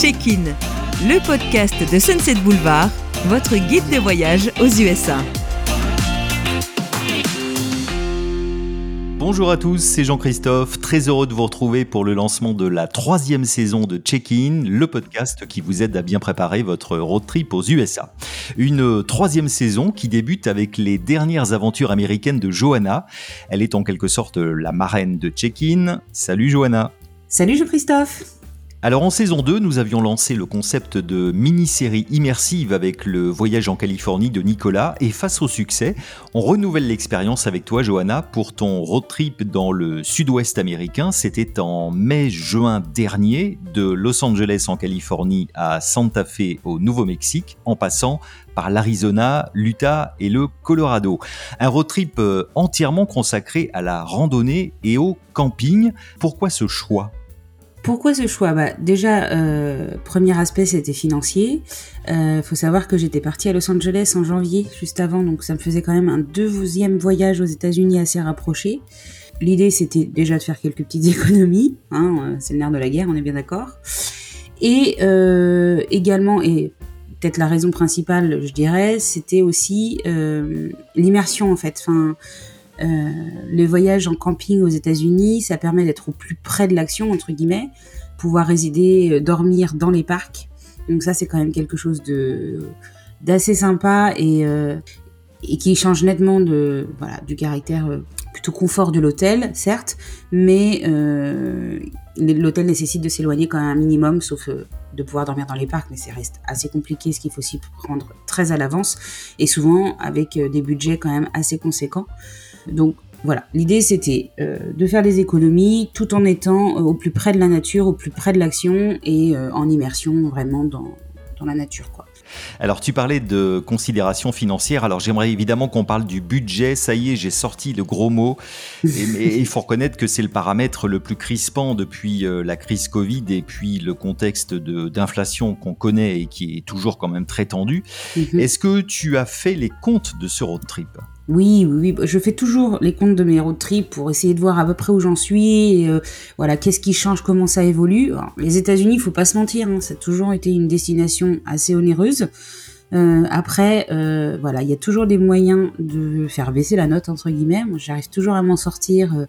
Check-in, le podcast de Sunset Boulevard, votre guide de voyage aux USA. Bonjour à tous, c'est Jean-Christophe, très heureux de vous retrouver pour le lancement de la troisième saison de Check-in, le podcast qui vous aide à bien préparer votre road trip aux USA. Une troisième saison qui débute avec les dernières aventures américaines de Johanna. Elle est en quelque sorte la marraine de Check-in. Salut Johanna. Salut Jean-Christophe. Alors en saison 2, nous avions lancé le concept de mini-série immersive avec le voyage en Californie de Nicolas et face au succès, on renouvelle l'expérience avec toi Johanna pour ton road trip dans le sud-ouest américain. C'était en mai-juin dernier de Los Angeles en Californie à Santa Fe au Nouveau-Mexique en passant par l'Arizona, l'Utah et le Colorado. Un road trip euh, entièrement consacré à la randonnée et au camping. Pourquoi ce choix? Pourquoi ce choix? Bah, Déjà, euh, premier aspect, c'était financier. Il euh, faut savoir que j'étais partie à Los Angeles en janvier, juste avant, donc ça me faisait quand même un deuxième voyage aux États-Unis assez rapproché. L'idée, c'était déjà de faire quelques petites économies. Hein, euh, c'est le nerf de la guerre, on est bien d'accord. Et également, et peut-être la raison principale, je dirais, c'était aussi l'immersion en fait. Euh, le voyage en camping aux États-Unis, ça permet d'être au plus près de l'action, entre guillemets, pouvoir résider, euh, dormir dans les parcs. Donc ça, c'est quand même quelque chose de d'assez sympa et, euh, qui change nettement de voilà du caractère plutôt confort de l'hôtel, certes, mais euh, l'hôtel nécessite de s'éloigner quand même un minimum, sauf de pouvoir dormir dans les parcs, mais ça reste assez compliqué, ce qu'il faut aussi prendre très à l'avance, et souvent avec des budgets quand même assez conséquents. Donc voilà, l'idée c'était euh, de faire des économies tout en étant euh, au plus près de la nature, au plus près de l'action et euh, en immersion vraiment dans, dans la nature. Quoi. Alors tu parlais de considérations financières, alors j'aimerais évidemment qu'on parle du budget, ça y est j'ai sorti le gros mot, et, il faut reconnaître que c'est le paramètre le plus crispant depuis la crise Covid et puis le contexte d'inflation qu'on connaît et qui est toujours quand même très tendu. Mm-hmm. Est-ce que tu as fait les comptes de ce road trip? Oui, oui, oui, je fais toujours les comptes de mes road trips pour essayer de voir à peu près où j'en suis, euh, voilà, qu'est-ce qui change, comment ça évolue. les États-Unis, faut pas se mentir, hein, ça a toujours été une destination assez onéreuse. Euh, après, euh, voilà, il y a toujours des moyens de faire baisser la note entre guillemets. J'arrive toujours à m'en sortir euh,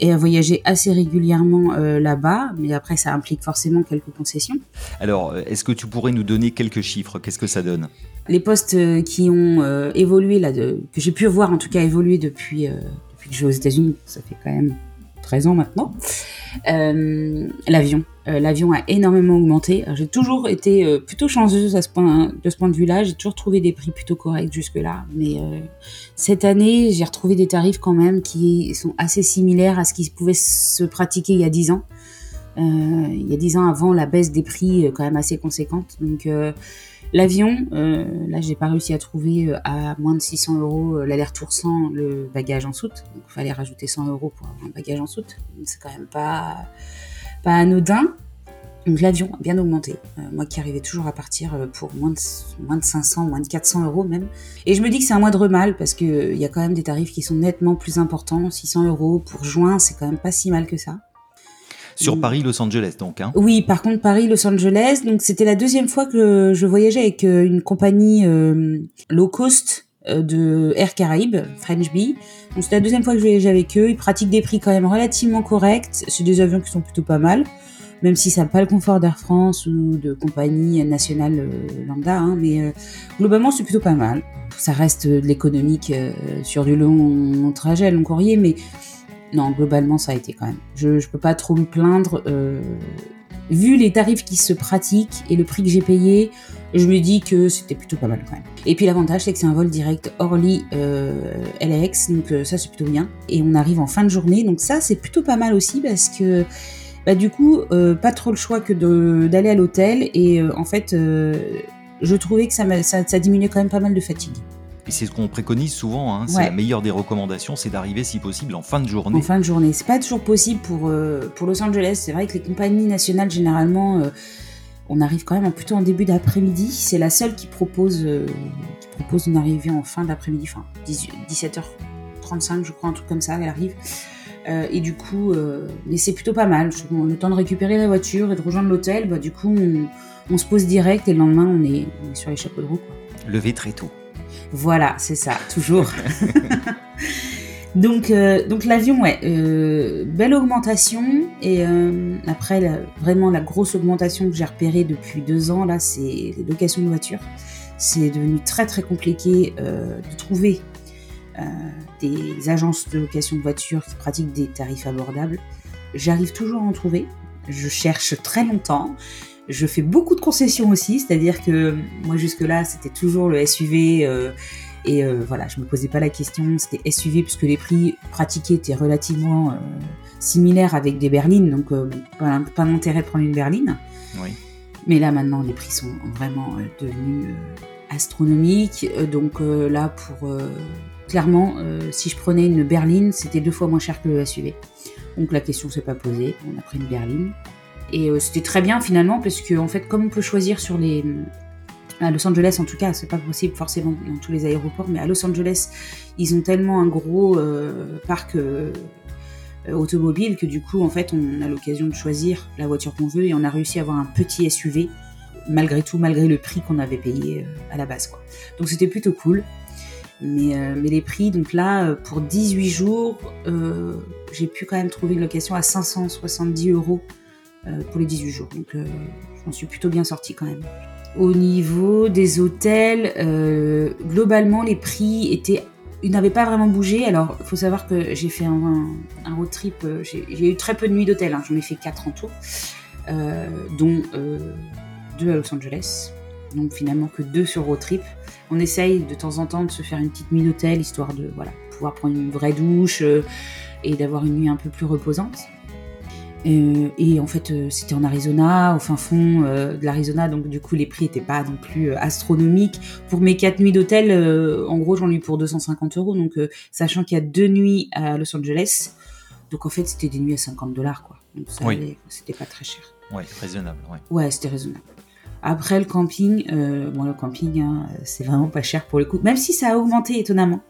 et à voyager assez régulièrement là-bas, mais après, ça implique forcément quelques concessions. Alors, est-ce que tu pourrais nous donner quelques chiffres? Qu'est-ce que ça donne? Les postes qui ont évolué là, de, que j'ai pu voir en tout cas évoluer depuis depuis que je vais aux États-Unis, ça fait quand même 13 ans maintenant. L'avion. Euh, l'avion a énormément augmenté. J'ai toujours été euh, plutôt chanceuse à ce point, de ce point de vue-là. J'ai toujours trouvé des prix plutôt corrects jusque-là. Mais euh, cette année, j'ai retrouvé des tarifs quand même qui sont assez similaires à ce qui pouvait se pratiquer il y a 10 ans. il y a 10 ans avant, la baisse des prix quand même assez conséquente. Donc l'avion, là, j'ai pas réussi à trouver à moins de 600 euros l'aller-retour sans le bagage en soute. Donc il fallait rajouter 100 euros pour avoir un bagage en soute. C'est quand même pas pas anodin. Donc l'avion a bien augmenté. Euh, moi qui arrivais toujours à partir euh, pour moins de, moins de 500, moins de 400 euros même. Et je me dis que c'est un moindre mal parce qu'il euh, il y a quand même des tarifs qui sont nettement plus importants. 600 euros pour juin, c'est quand même pas si mal que ça. Sur Paris-Los Angeles donc. Hein. Oui, par contre Paris-Los Angeles, donc c'était la deuxième fois que je voyageais avec une compagnie low cost de Air Caraïbes, French Bee. Donc c'est la deuxième fois que je voyageais avec eux. Ils pratiquent des prix quand même relativement corrects. C'est des avions qui sont plutôt pas mal, même si ça n'a pas le confort d'Air France ou de compagnie nationale euh, lambda. Hein, mais euh, globalement, c'est plutôt pas mal. Ça reste de l'économique euh, sur du long trajet, long courrier, mais non, globalement, ça a été quand même. Je ne peux pas trop me plaindre. vu les tarifs qui se pratiquent et le prix que j'ai payé, je me dis que c'était plutôt pas mal quand même. Et puis l'avantage, c'est que c'est un vol direct Orly euh, donc euh, ça c'est plutôt bien. Et on arrive en fin de journée, donc ça c'est plutôt pas mal aussi parce que bah, du coup, euh, pas trop le choix que d'aller à l'hôtel. Et euh, en fait, je trouvais que ça, diminuait quand même pas mal de fatigue. Et c'est ce qu'on préconise souvent, hein. c'est la meilleure des recommandations, c'est d'arriver si possible en fin de journée. En fin de journée, c'est pas toujours possible pour, pour Los Angeles. C'est vrai que les compagnies nationales généralement on arrive quand même plutôt en début d'après-midi. C'est la seule qui propose, euh, qui propose une arrivée en fin d'après-midi, enfin 17h35 je crois, un truc comme ça, elle arrive. et du coup, mais c'est plutôt pas mal. Le temps de récupérer la voiture et de rejoindre l'hôtel, bah, du coup, on, se pose direct et le lendemain, on est, sur les chapeaux de roue. Quoi. Levé très tôt. Voilà, c'est ça, toujours. donc, donc l'avion, ouais, belle augmentation. Et après, vraiment la grosse augmentation que j'ai repérée depuis deux ans, là, c'est les locations de voitures c'est devenu très très compliqué euh, de trouver euh, des agences de location de voitures qui pratiquent des tarifs abordables. J'arrive toujours à en trouver. Je cherche très longtemps. Je fais beaucoup de concessions aussi, c'est-à-dire que moi jusque-là c'était toujours le SUV euh, et voilà, je me posais pas la question, c'était SUV puisque les prix pratiqués étaient relativement similaires avec des berlines, donc pas, pas d'intérêt de prendre une berline. Oui. Mais là maintenant, les prix sont vraiment euh, devenus euh, astronomiques. Euh, donc là, pour clairement, si je prenais une berline, c'était deux fois moins cher que le SUV. Donc la question s'est pas posée. On a pris une berline. Et c'était très bien finalement, parce que en fait, comme on peut choisir sur les. À Los Angeles, en tout cas, c'est pas possible forcément dans tous les aéroports, mais à Los Angeles, ils ont tellement un gros parc euh, automobile que du coup en fait on a l'occasion de choisir la voiture qu'on veut et on a réussi à avoir un petit SUV malgré tout malgré le prix qu'on avait payé euh, à la base quoi. Donc c'était plutôt cool. Mais, euh, mais, les prix, donc là, pour 18 jours, j'ai pu quand même trouver une location à 570 euros pour les 18 jours. Donc je m'en suis plutôt bien sortie quand même. Au niveau des hôtels, globalement, les prix étaient il n'avait pas vraiment bougé. Alors, il faut savoir que j'ai fait un, road trip. Euh, j'ai eu très peu de nuits d'hôtel. Hein. J'en ai fait quatre en tout, euh, dont euh, deux à Los Angeles. Donc finalement que deux sur road trip. On essaye de temps en temps de se faire une petite nuit d'hôtel histoire de voilà pouvoir prendre une vraie douche et d'avoir une nuit un peu plus reposante. Euh, et en fait, euh, c'était en Arizona, au fin fond euh, de l'Arizona, donc du coup, les prix n'étaient pas non plus astronomiques. Pour mes quatre nuits d'hôtel, en gros, j'en ai eu pour 250 euros, donc sachant qu'il y a deux nuits à Los Angeles, donc en fait, c'était des nuits à 50 dollars, quoi. Donc ça c'était pas très cher. Ouais, raisonnable, ouais. Ouais, c'était raisonnable. Après le camping, bon, le camping, hein, c'est vraiment pas cher pour le coup, même si ça a augmenté étonnamment.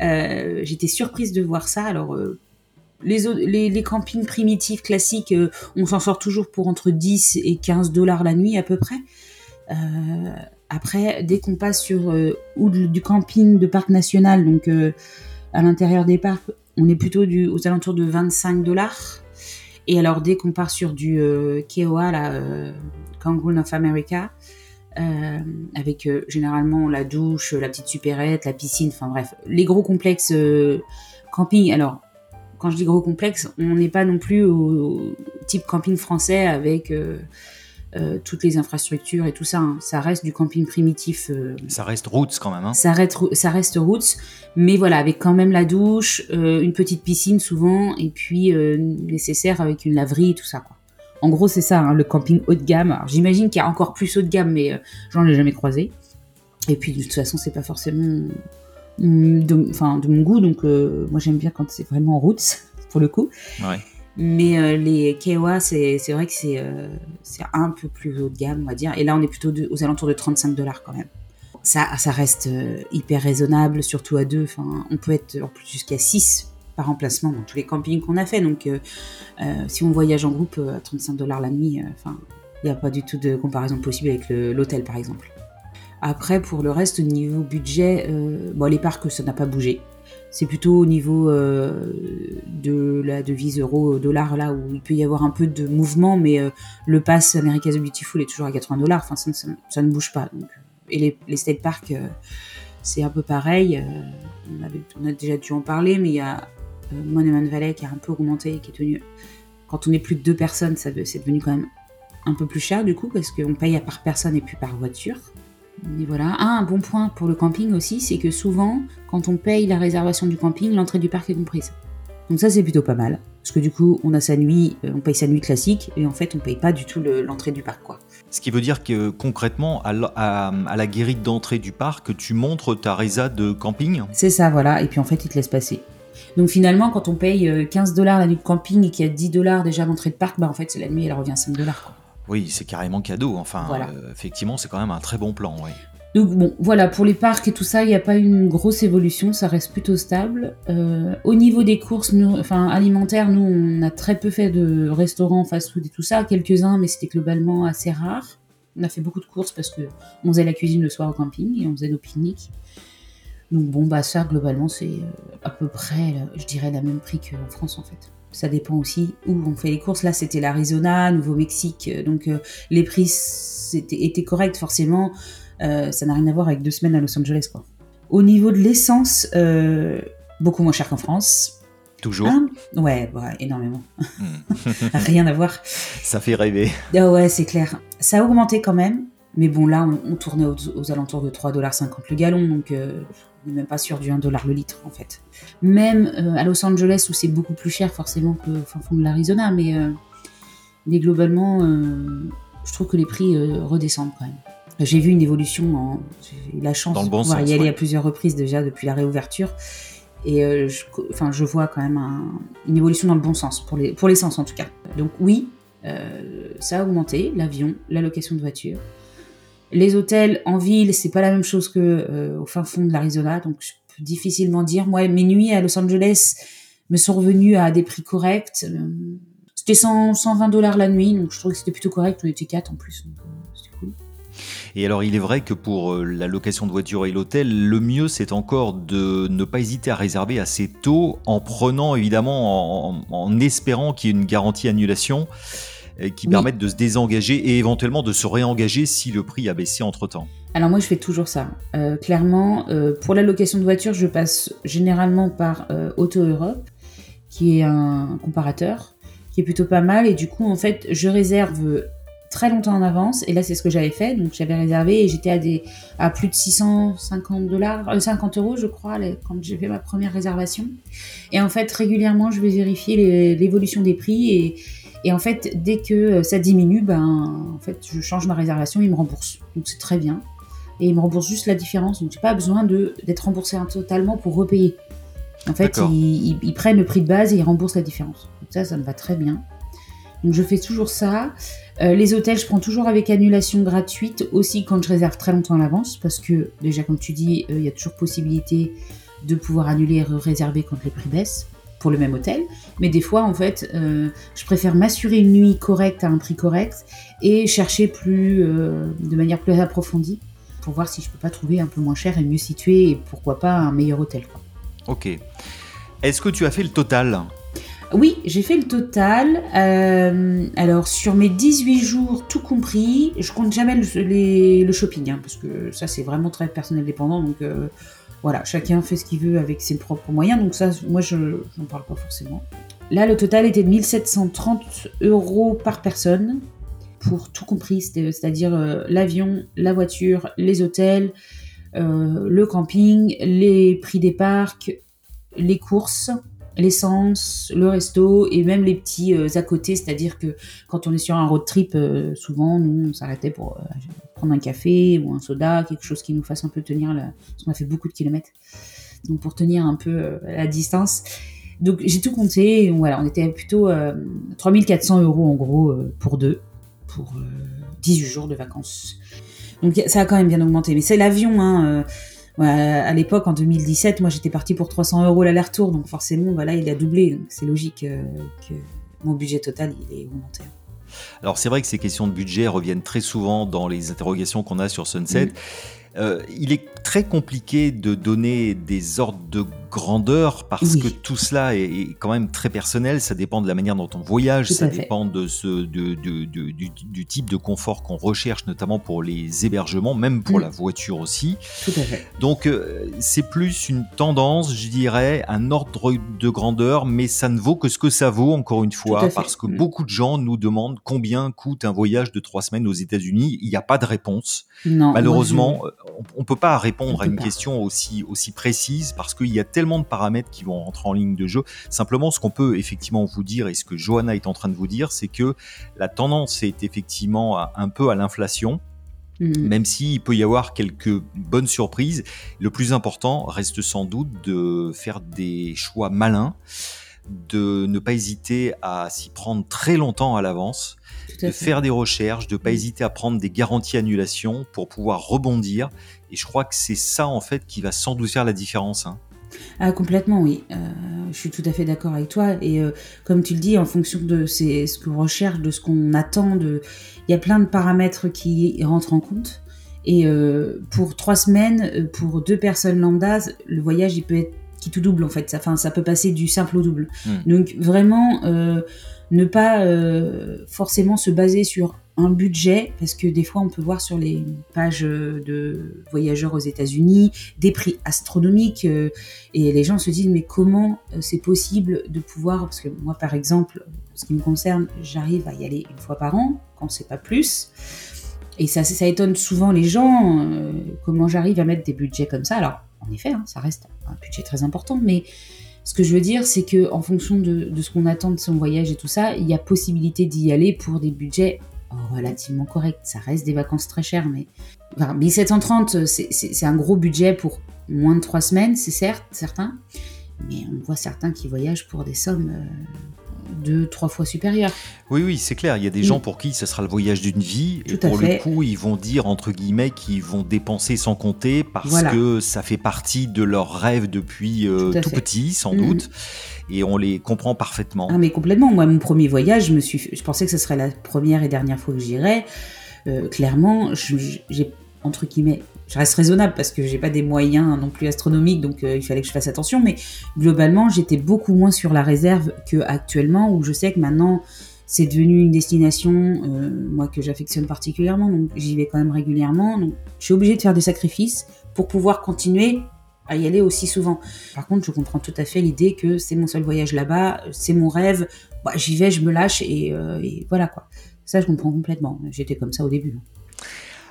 J'étais surprise de voir ça. Alors, les, campings primitifs classiques, euh, on s'en sort toujours pour entre 10 et 15 dollars la nuit à peu près. Euh, après, dès qu'on passe sur euh, ou du camping de parc national, donc à l'intérieur des parcs, on est plutôt aux alentours de 25 dollars. Et alors, dès qu'on part sur du Keoa, la Kangaroo of America, avec généralement la douche, la petite supérette, la piscine, enfin bref, les gros complexes camping. Alors, quand je dis gros complexe, on n'est pas non plus au, type camping français avec euh, euh, toutes les infrastructures et tout ça. Hein. Ça reste du camping primitif. Euh, ça reste roots quand même. Hein. Ça, reste, ça reste roots, mais voilà, avec quand même la douche, une petite piscine souvent, et puis nécessaire avec une laverie et tout ça. Quoi. En gros, c'est ça, hein, le camping haut de gamme. J'imagine qu'il y a encore plus haut de gamme, mais j'en ai jamais croisé. Et puis de toute façon, c'est pas forcément de, enfin, de mon goût. Donc, euh, moi, j'aime bien quand c'est vraiment roots, pour le coup. Mais euh, les Kewa, c'est vrai que euh, c'est un peu plus haut de gamme, on va dire. Et là, on est plutôt aux alentours de 35 dollars quand même. Ça, ça reste hyper raisonnable, surtout à deux. Enfin, on peut être en plus jusqu'à 6 par emplacement dans tous les campings qu'on a fait. Donc, si on voyage en groupe à 35 dollars la nuit, enfin, il n'y a pas du tout de comparaison possible avec l'hôtel, par exemple. Après, pour le reste, au niveau budget, euh, bon, les parcs, ça n'a pas bougé. C'est plutôt au niveau euh, de la devise euro-dollar, là où il peut y avoir un peu de mouvement, mais euh, le pass America's Beautiful est toujours à 80 dollars, enfin, ça, ne bouge pas. Et les, state parks, c'est un peu pareil. On, a déjà dû en parler, mais il y a Monument Valley qui a un peu augmenté, qui est tenu. Quand on est plus de deux personnes, c'est devenu quand même un peu plus cher du coup, parce qu'on paye à par personne et puis par voiture voilà. Ah, un bon point pour le camping aussi, c'est que souvent, quand on paye la réservation du camping, l'entrée du parc est comprise. Donc ça, c'est plutôt pas mal. Parce que du coup, on a sa nuit, euh, on paye sa nuit classique, et en fait, on paye pas du tout l'entrée du parc, quoi. Ce qui veut dire que concrètement, à la, guérite d'entrée du parc, tu montres ta résa de camping? C'est ça, voilà. Et puis en fait, ils te laissent passer. Donc finalement, quand on paye 15 euh, dollars la nuit de camping et qu'il y a 10 dollars déjà l'entrée de parc, bah en fait, c'est la nuit, elle revient à 5 dollars. Oui, c'est carrément cadeau. Enfin, euh, effectivement, c'est quand même un très bon plan. Donc bon, voilà, pour les parcs et tout ça, il n'y a pas une grosse évolution, ça reste plutôt stable. Euh, au niveau des courses enfin, alimentaires, nous, on a très peu fait de restaurants, fast-food et tout ça, quelques-uns, mais c'était globalement assez rare. On a fait beaucoup de courses parce que on faisait la cuisine le soir au camping et on faisait nos pique-niques. Donc bon, bah ça, globalement, c'est euh, à peu près, je dirais, le même prix qu'en France, en fait. Ça dépend aussi où on fait les courses. Là, c'était l'Arizona, Nouveau-Mexique, donc euh, les prix étaient corrects, forcément. Euh, ça n'a rien à voir avec deux semaines à Los Angeles, quoi. Au niveau de l'essence, euh, beaucoup moins cher qu'en France. Toujours hein? Ouais, énormément. Hmm. rien à voir. Ça fait rêver. Ah ouais, c'est clair. Ça a augmenté quand même. Mais bon, là, on, tournait aux, alentours de 3,50$ le gallon, donc euh, on n'est même pas sûr du 1$ le litre, en fait. Même à Los Angeles, où c'est beaucoup plus cher, forcément, qu'au fin fond de l'Arizona, mais, mais globalement, je trouve que les prix redescendent quand même. J'ai vu une évolution, j'ai eu la chance de pouvoir y aller à plusieurs reprises déjà depuis la réouverture. Et euh, je, enfin, je vois quand même une évolution dans le bon sens, pour l'essence pour en tout cas. Donc oui, euh, ça a augmenté, l'avion, la location de voiture. Les hôtels en ville, c'est pas la même chose que euh, au fin fond de l'Arizona, donc je peux difficilement dire. Moi, mes nuits à Los Angeles me sont revenues à des prix corrects. C'était 120 dollars la nuit, donc je trouvais que c'était plutôt correct. On était quatre en plus, donc c'était cool. Et alors, il est vrai que pour euh, la location de voiture et l'hôtel, le mieux, c'est encore de ne pas hésiter à réserver assez tôt, en prenant évidemment, en, espérant qu'il y ait une garantie annulation euh, qui permette de se désengager et éventuellement de se réengager si le prix a baissé entre-temps. Alors moi je fais toujours ça. Euh, clairement, pour la location de voiture, je passe généralement par Auto Europe, qui est un comparateur, qui est plutôt pas mal. Et du coup, en fait, je réserve très longtemps en avance. Et là, c'est ce que j'avais fait. Donc, j'avais réservé et j'étais à, des, à plus de 650 dollars, 50 euh, euros, je crois, quand j'ai fait ma première réservation. Et en fait, régulièrement, je vais vérifier l'évolution des prix et, et, en fait, dès que euh, ça diminue, ben, en fait, je change ma réservation et ils me remboursent. Donc, c'est très bien. Et ils me remboursent juste la différence. Donc, j'ai pas besoin d'être remboursé totalement pour repayer. En fait, ils, ils, prennent le prix de base et ils remboursent la différence. Donc ça, ça me va très bien. Donc je fais toujours ça. Euh, les hôtels, je prends toujours avec annulation gratuite aussi quand je réserve très longtemps à l'avance parce que déjà comme tu dis, euh, il y a toujours possibilité de pouvoir annuler et réserver quand les prix baissent pour le même hôtel. Mais des fois, en fait, euh, je préfère m'assurer une nuit correcte à un prix correct et chercher plus, de manière plus approfondie pour voir si je peux pas trouver un peu moins cher et mieux situé et pourquoi pas un meilleur hôtel. Ok. Est-ce que tu as fait le total? Oui, j'ai fait le total. Euh, alors, sur mes 18 jours, tout compris, je compte jamais le, shopping, hein, parce que ça, c'est vraiment très personnel dépendant. Donc, euh, voilà, chacun fait ce qu'il veut avec ses propres moyens. Donc, ça, moi, je n'en parle pas forcément. Là, le total était de 1730 euros par personne, pour tout compris, c'est-à-dire euh, l'avion, la voiture, les hôtels, le camping, les prix des parcs, les courses l'essence, le resto et même les petits euh, à côté, c'est-à-dire que quand on est sur un road trip, euh, souvent nous on s'arrêtait pour euh, prendre un café ou un soda, quelque chose qui nous fasse un peu tenir, la... parce qu'on a fait beaucoup de kilomètres, donc pour tenir un peu la distance. Donc j'ai tout compté, voilà, on était plutôt 3400 euros en gros pour deux, pour 18 jours de vacances. Donc ça a quand même bien augmenté, mais c'est l'avion, hein à l'époque, en 2017, moi j'étais parti pour 300 euros l'aller-retour, donc forcément, voilà, il a doublé. Donc c'est logique euh, que mon budget total il est augmenté. Alors c'est vrai que ces questions de budget reviennent très souvent dans les interrogations qu'on a sur Sunset. Mm. Euh, il est très compliqué de donner des ordres de grandeur parce que tout cela est, quand même très personnel. Ça dépend de la manière dont on voyage, ça dépend de ce, du, type de confort qu'on recherche, notamment pour les hébergements, même pour mm. la voiture aussi. Tout à fait. Donc euh, c'est plus une tendance, je dirais, un ordre de grandeur, mais ça ne vaut que ce que ça vaut, encore une fois, parce que mm. beaucoup de gens nous demandent combien coûte un voyage de trois semaines aux États-Unis. Il n'y a pas de réponse. Non, Malheureusement, on ne peut pas répondre à une question aussi, aussi précise parce qu'il y a tellement de paramètres qui vont rentrer en ligne de jeu. Simplement, ce qu'on peut effectivement vous dire et ce que Johanna est en train de vous dire, c'est que la tendance est effectivement un peu à l'inflation. Mhm. Même s'il peut y avoir quelques bonnes surprises, le plus important reste sans doute de faire des choix malins de ne pas hésiter à s'y prendre très longtemps à l'avance, de faire des recherches, de ne pas hésiter à prendre des garanties annulation pour pouvoir rebondir. Et je crois que c'est ça en fait qui va sans doute faire la différence. Hein. Ah, complètement, oui. Euh, je suis tout à fait d'accord avec toi. Et euh, comme tu le dis, en fonction de ce qu'on recherche, de ce qu'on attend, de... il y a plein de paramètres qui rentrent en compte. Et euh, pour trois semaines, pour deux personnes lambda, le voyage, il peut être qui tout double en fait. Ça, ça peut passer du simple au double. Hmm. Donc vraiment, ne pas forcément se baser sur un budget, parce que des fois on peut voir sur les pages de voyageurs aux États-Unis des prix astronomiques euh, et les gens se disent mais comment euh, c'est possible de pouvoir, parce que moi par exemple, ce qui me concerne, j'arrive à y aller une fois par an, quand c'est pas plus. Et ça, ça étonne souvent les gens, euh, comment j'arrive à mettre des budgets comme ça. Alors, en effet, hein, ça reste un budget très important, mais ce que je veux dire, c'est que en fonction de, de ce qu'on attend de son voyage et tout ça, il y a possibilité d'y aller pour des budgets relativement correct. Ça reste des vacances très chères, mais enfin, 1730, c'est un gros budget pour moins de trois semaines, c'est certes, certains, mais on voit certains qui voyagent pour des sommes euh, deux, trois fois supérieures. Oui, oui, c'est clair. Il y a des gens pour qui ce sera le voyage d'une vie. et pour le coup, ils vont dire, entre guillemets, qu'ils vont dépenser sans compter parce que ça fait partie de leur rêve depuis euh, tout, petit, sans mm. doute et on les comprend parfaitement. Ah mais complètement. Moi, mon premier voyage, je me suis, je pensais que ce serait la première et dernière fois que j'irais. Euh, clairement, j'ai entre guillemets, je reste raisonnable parce que j'ai pas des moyens non plus astronomiques, donc euh, il fallait que je fasse attention. Mais globalement, j'étais beaucoup moins sur la réserve que actuellement, où je sais que maintenant c'est devenu une destination, euh, moi que j'affectionne particulièrement, donc j'y vais quand même régulièrement. Donc je suis obligée de faire des sacrifices pour pouvoir continuer à y aller aussi souvent. Par contre, je comprends tout à fait l'idée que c'est mon seul voyage là-bas, c'est mon rêve, bah, j'y vais, je me lâche euh, et, voilà quoi. Ça, je comprends complètement. J'étais comme ça au début.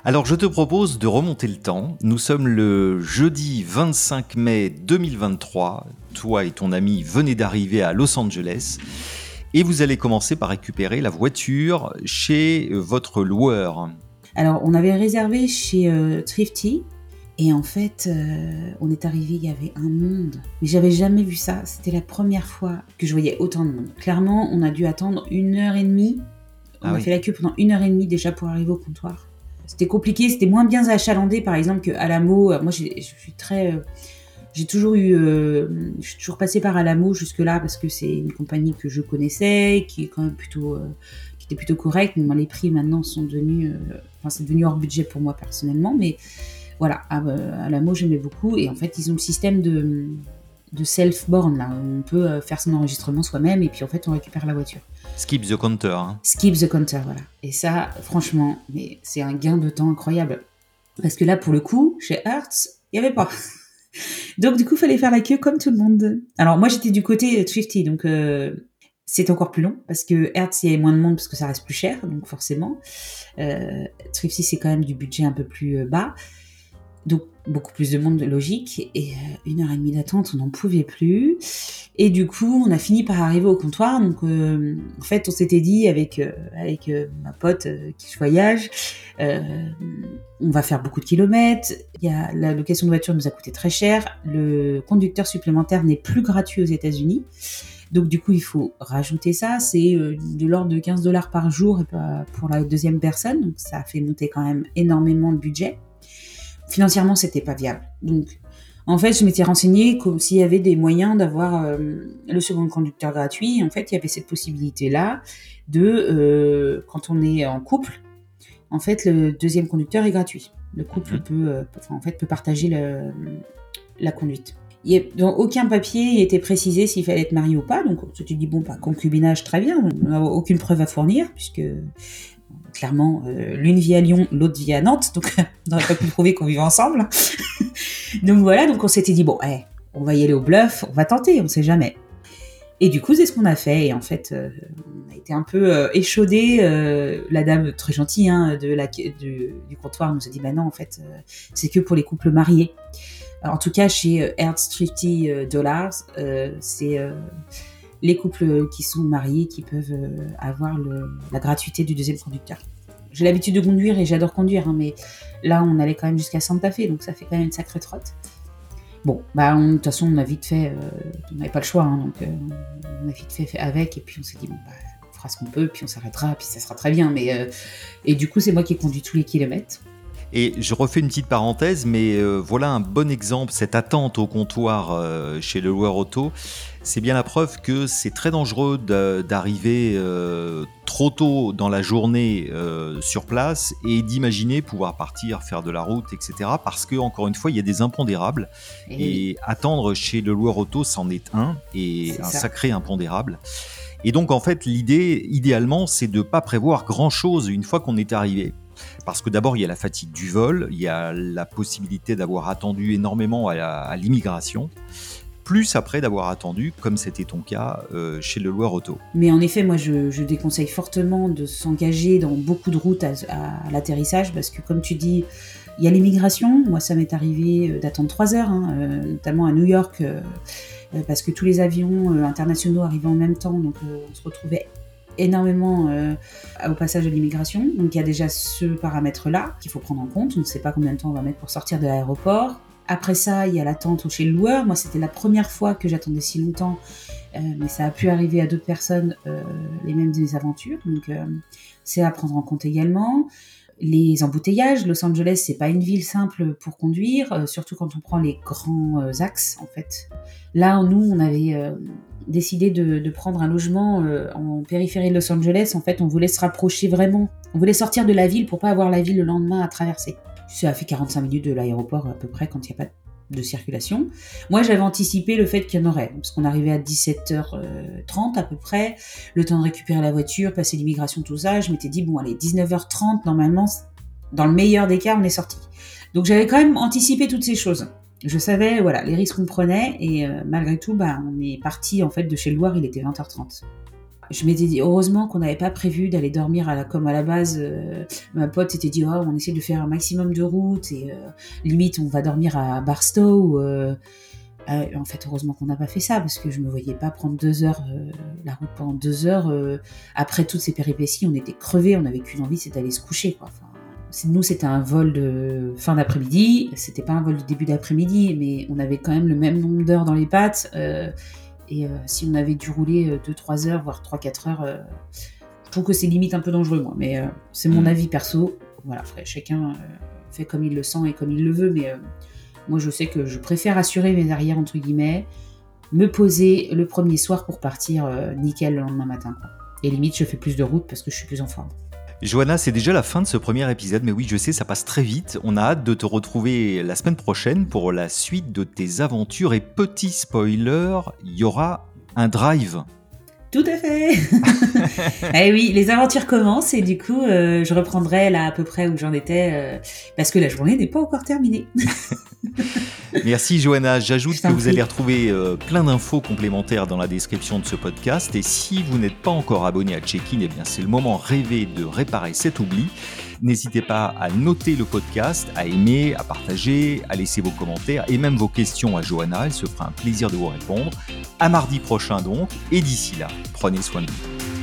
Alors je te propose de remonter le temps. Nous sommes le jeudi 25 mai 2023. Toi et ton ami venez d'arriver à Los Angeles. Et vous allez commencer par récupérer la voiture chez votre loueur. Alors on avait réservé chez euh, Thrifty, et en fait, euh, on est arrivé, il y avait un monde. Mais j'avais jamais vu ça. C'était la première fois que je voyais autant de monde. Clairement, on a dû attendre une heure et demie. On ah a fait la queue pendant une heure et demie déjà pour arriver au comptoir. C'était compliqué, c'était moins bien achalandé par exemple que Alamo. Moi, je suis très. Euh, j'ai toujours eu. Euh, je suis toujours passé par Alamo jusque-là parce que c'est une compagnie que je connaissais, qui est quand même plutôt. qui était plutôt correcte. les prix maintenant sont devenus. enfin, c'est devenu hors budget pour moi personnellement, mais voilà, à, à la mot, j'aimais beaucoup. Et en fait, ils ont le système de, de self-born, là. On peut euh, faire son enregistrement soi-même et puis en fait, on récupère la voiture. Skip the counter. Hein. Skip the counter, voilà. Et ça, franchement, mais c'est un gain de temps incroyable. Parce que là, pour le coup, chez Hertz, il n'y avait pas. donc, du coup, il fallait faire la queue comme tout le monde. Alors, moi, j'étais du côté Thrifty, donc euh, c'est encore plus long parce que Hertz, il y a moins de monde parce que ça reste plus cher, donc forcément. Euh, Thrifty, c'est quand même du budget un peu plus euh, bas. Donc beaucoup plus de monde de logique et euh, une heure et demie d'attente, on n'en pouvait plus. Et du coup, on a fini par arriver au comptoir. Donc euh, en fait, on s'était dit avec euh, avec ma pote qui voyage, on va faire beaucoup de kilomètres. Il y a la location de voiture nous a coûté très cher. Le conducteur supplémentaire n'est plus gratuit aux États-Unis. Donc du coup, il faut rajouter ça. C'est de l'ordre de 15 dollars par jour pour la deuxième personne. Donc ça a fait monter quand même énormément le budget financièrement, c'était pas viable. Donc, en fait, je m'étais renseignée comme s'il y avait des moyens d'avoir euh, le second conducteur gratuit. En fait, il y avait cette possibilité-là de, euh, quand on est en couple, en fait, le deuxième conducteur est gratuit. Le couple mmh. peut, euh, en fait, peut partager la conduite. Il a, dans aucun papier il était précisé s'il fallait être marié ou pas. Donc, on se dit, bon, pas bah, concubinage, très bien. On n'a aucune preuve à fournir, puisque clairement, euh, l'une vit à Lyon, l'autre vit à Nantes, donc on n'aurait pas pu prouver qu'on vivait ensemble. donc voilà, donc on s'était dit, bon, eh, on va y aller au bluff, on va tenter, on sait jamais. Et du coup, c'est ce qu'on a fait. Et en fait, euh, on a été un peu euh, échaudé. la dame, très gentille, hein, la, du comptoir, nous a dit, bah non, en fait, c'est que pour les couples mariés. en tout cas, chez Hertz 50 Dollars, c'est les couples qui sont mariés qui peuvent euh, avoir la gratuité du deuxième conducteur. J'ai l'habitude de conduire et j'adore conduire, hein, mais là on allait quand même jusqu'à Santa Fe, donc ça fait quand même une sacrée trotte. Bon, bah, de toute façon, on a vite fait, on n'avait pas le choix, hein, donc on a vite fait, avec, et puis on s'est dit, bon, bah, on fera ce qu'on peut, puis on s'arrêtera, puis ça sera très bien. Mais, et du coup, c'est moi qui ai conduit tous les kilomètres. Et je refais une petite parenthèse, mais euh, voilà un bon exemple, cette attente au comptoir euh, chez le loueur auto, c'est bien la preuve que c'est très dangereux d'arriver euh, trop tôt dans la journée sur place et d'imaginer pouvoir partir, faire de la route, etc. Parce que, encore une fois, il y a des impondérables. Et, attendre chez le loueur auto, c'en est un, et un sacré impondérable. Et donc, en fait, l'idée, idéalement, c'est de ne pas prévoir grand-chose une fois qu'on est arrivé. Parce que d'abord, il y a la fatigue du vol, il y a la possibilité d'avoir attendu énormément à l'immigration, plus après d'avoir attendu, comme c'était ton cas, euh, chez le loueur auto. Mais en effet, moi, je, déconseille fortement de s'engager dans beaucoup de routes à, l'atterrissage, parce que comme tu dis, il y a l'immigration. Moi, ça m'est arrivé euh, d'attendre trois heures, hein, euh, notamment à New York, parce que tous les avions internationaux arrivaient en même temps, donc on se retrouvait énormément au passage de l'immigration. Donc il y a déjà ce paramètre-là qu'il faut prendre en compte. On ne sait pas combien de temps on va mettre pour sortir de l'aéroport. Après ça, il y a l'attente chez le loueur. Moi, c'était la première fois que j'attendais si longtemps, euh, mais ça a pu arriver à d'autres personnes euh, les mêmes aventures. Donc c'est à prendre en compte également les embouteillages. Los Angeles, c'est pas une ville simple pour conduire, surtout quand on prend les grands axes en fait. Là, nous, on avait décidé de, prendre un logement euh, en périphérie de Los Angeles, en fait, on voulait se rapprocher vraiment. On voulait sortir de la ville pour pas avoir la ville le lendemain à traverser. Ça fait 45 minutes de l'aéroport à peu près quand il n'y a pas de circulation. Moi, j'avais anticipé le fait qu'il y en aurait, parce qu'on arrivait à 17h30 à peu près, le temps de récupérer la voiture, passer l'immigration, tout ça. Je m'étais dit, bon, allez, 19h30, normalement, dans le meilleur des cas, on est sorti. Donc j'avais quand même anticipé toutes ces choses je savais voilà les risques qu'on prenait et euh, malgré tout bah, on est parti en fait de chez Loire il était 20h30 je m'étais dit heureusement qu'on n'avait pas prévu d'aller dormir à la comme à la base euh, ma pote s'était dit oh, on essaie de faire un maximum de route et euh, limite on va dormir à Barstow en fait heureusement qu'on n'a pas fait ça parce que je me voyais pas prendre deux heures la route pendant deux heures après toutes ces péripéties on était crevés on n'avait qu'une envie c'est d'aller se coucher nous, c'était un vol de fin d'après-midi. C'était pas un vol de début d'après-midi, mais on avait quand même le même nombre d'heures dans les pattes. Euh, et euh, si on avait dû rouler 2-3 euh, heures, voire 3-4 heures, je trouve que c'est limite un peu dangereux, moi. Mais c'est mon mm. avis perso. Voilà, après, chacun fait comme il le sent et comme il le veut. Mais moi, je sais que je préfère assurer mes arrières, entre guillemets, me poser le premier soir pour partir nickel le lendemain matin. Et limite, je fais plus de route parce que je suis plus en forme. Johanna, c'est déjà la fin de ce premier épisode, mais oui, je sais, ça passe très vite. On a hâte de te retrouver la semaine prochaine pour la suite de tes aventures. Et petit spoiler, il y aura un drive. Tout à fait. eh oui, les aventures commencent et du coup, euh, je reprendrai là à peu près où j'en étais euh, parce que la journée n'est pas encore terminée. Merci Johanna. J'ajoute que vous allez retrouver euh, plein d'infos complémentaires dans la description de ce podcast. Et si vous n'êtes pas encore abonné à Check-in, eh bien c'est le moment rêvé de réparer cet oubli. N'hésitez pas à noter le podcast, à aimer, à partager, à laisser vos commentaires et même vos questions à Johanna. Elle se fera un plaisir de vous répondre. À mardi prochain donc. Et d'ici là, prenez soin de vous.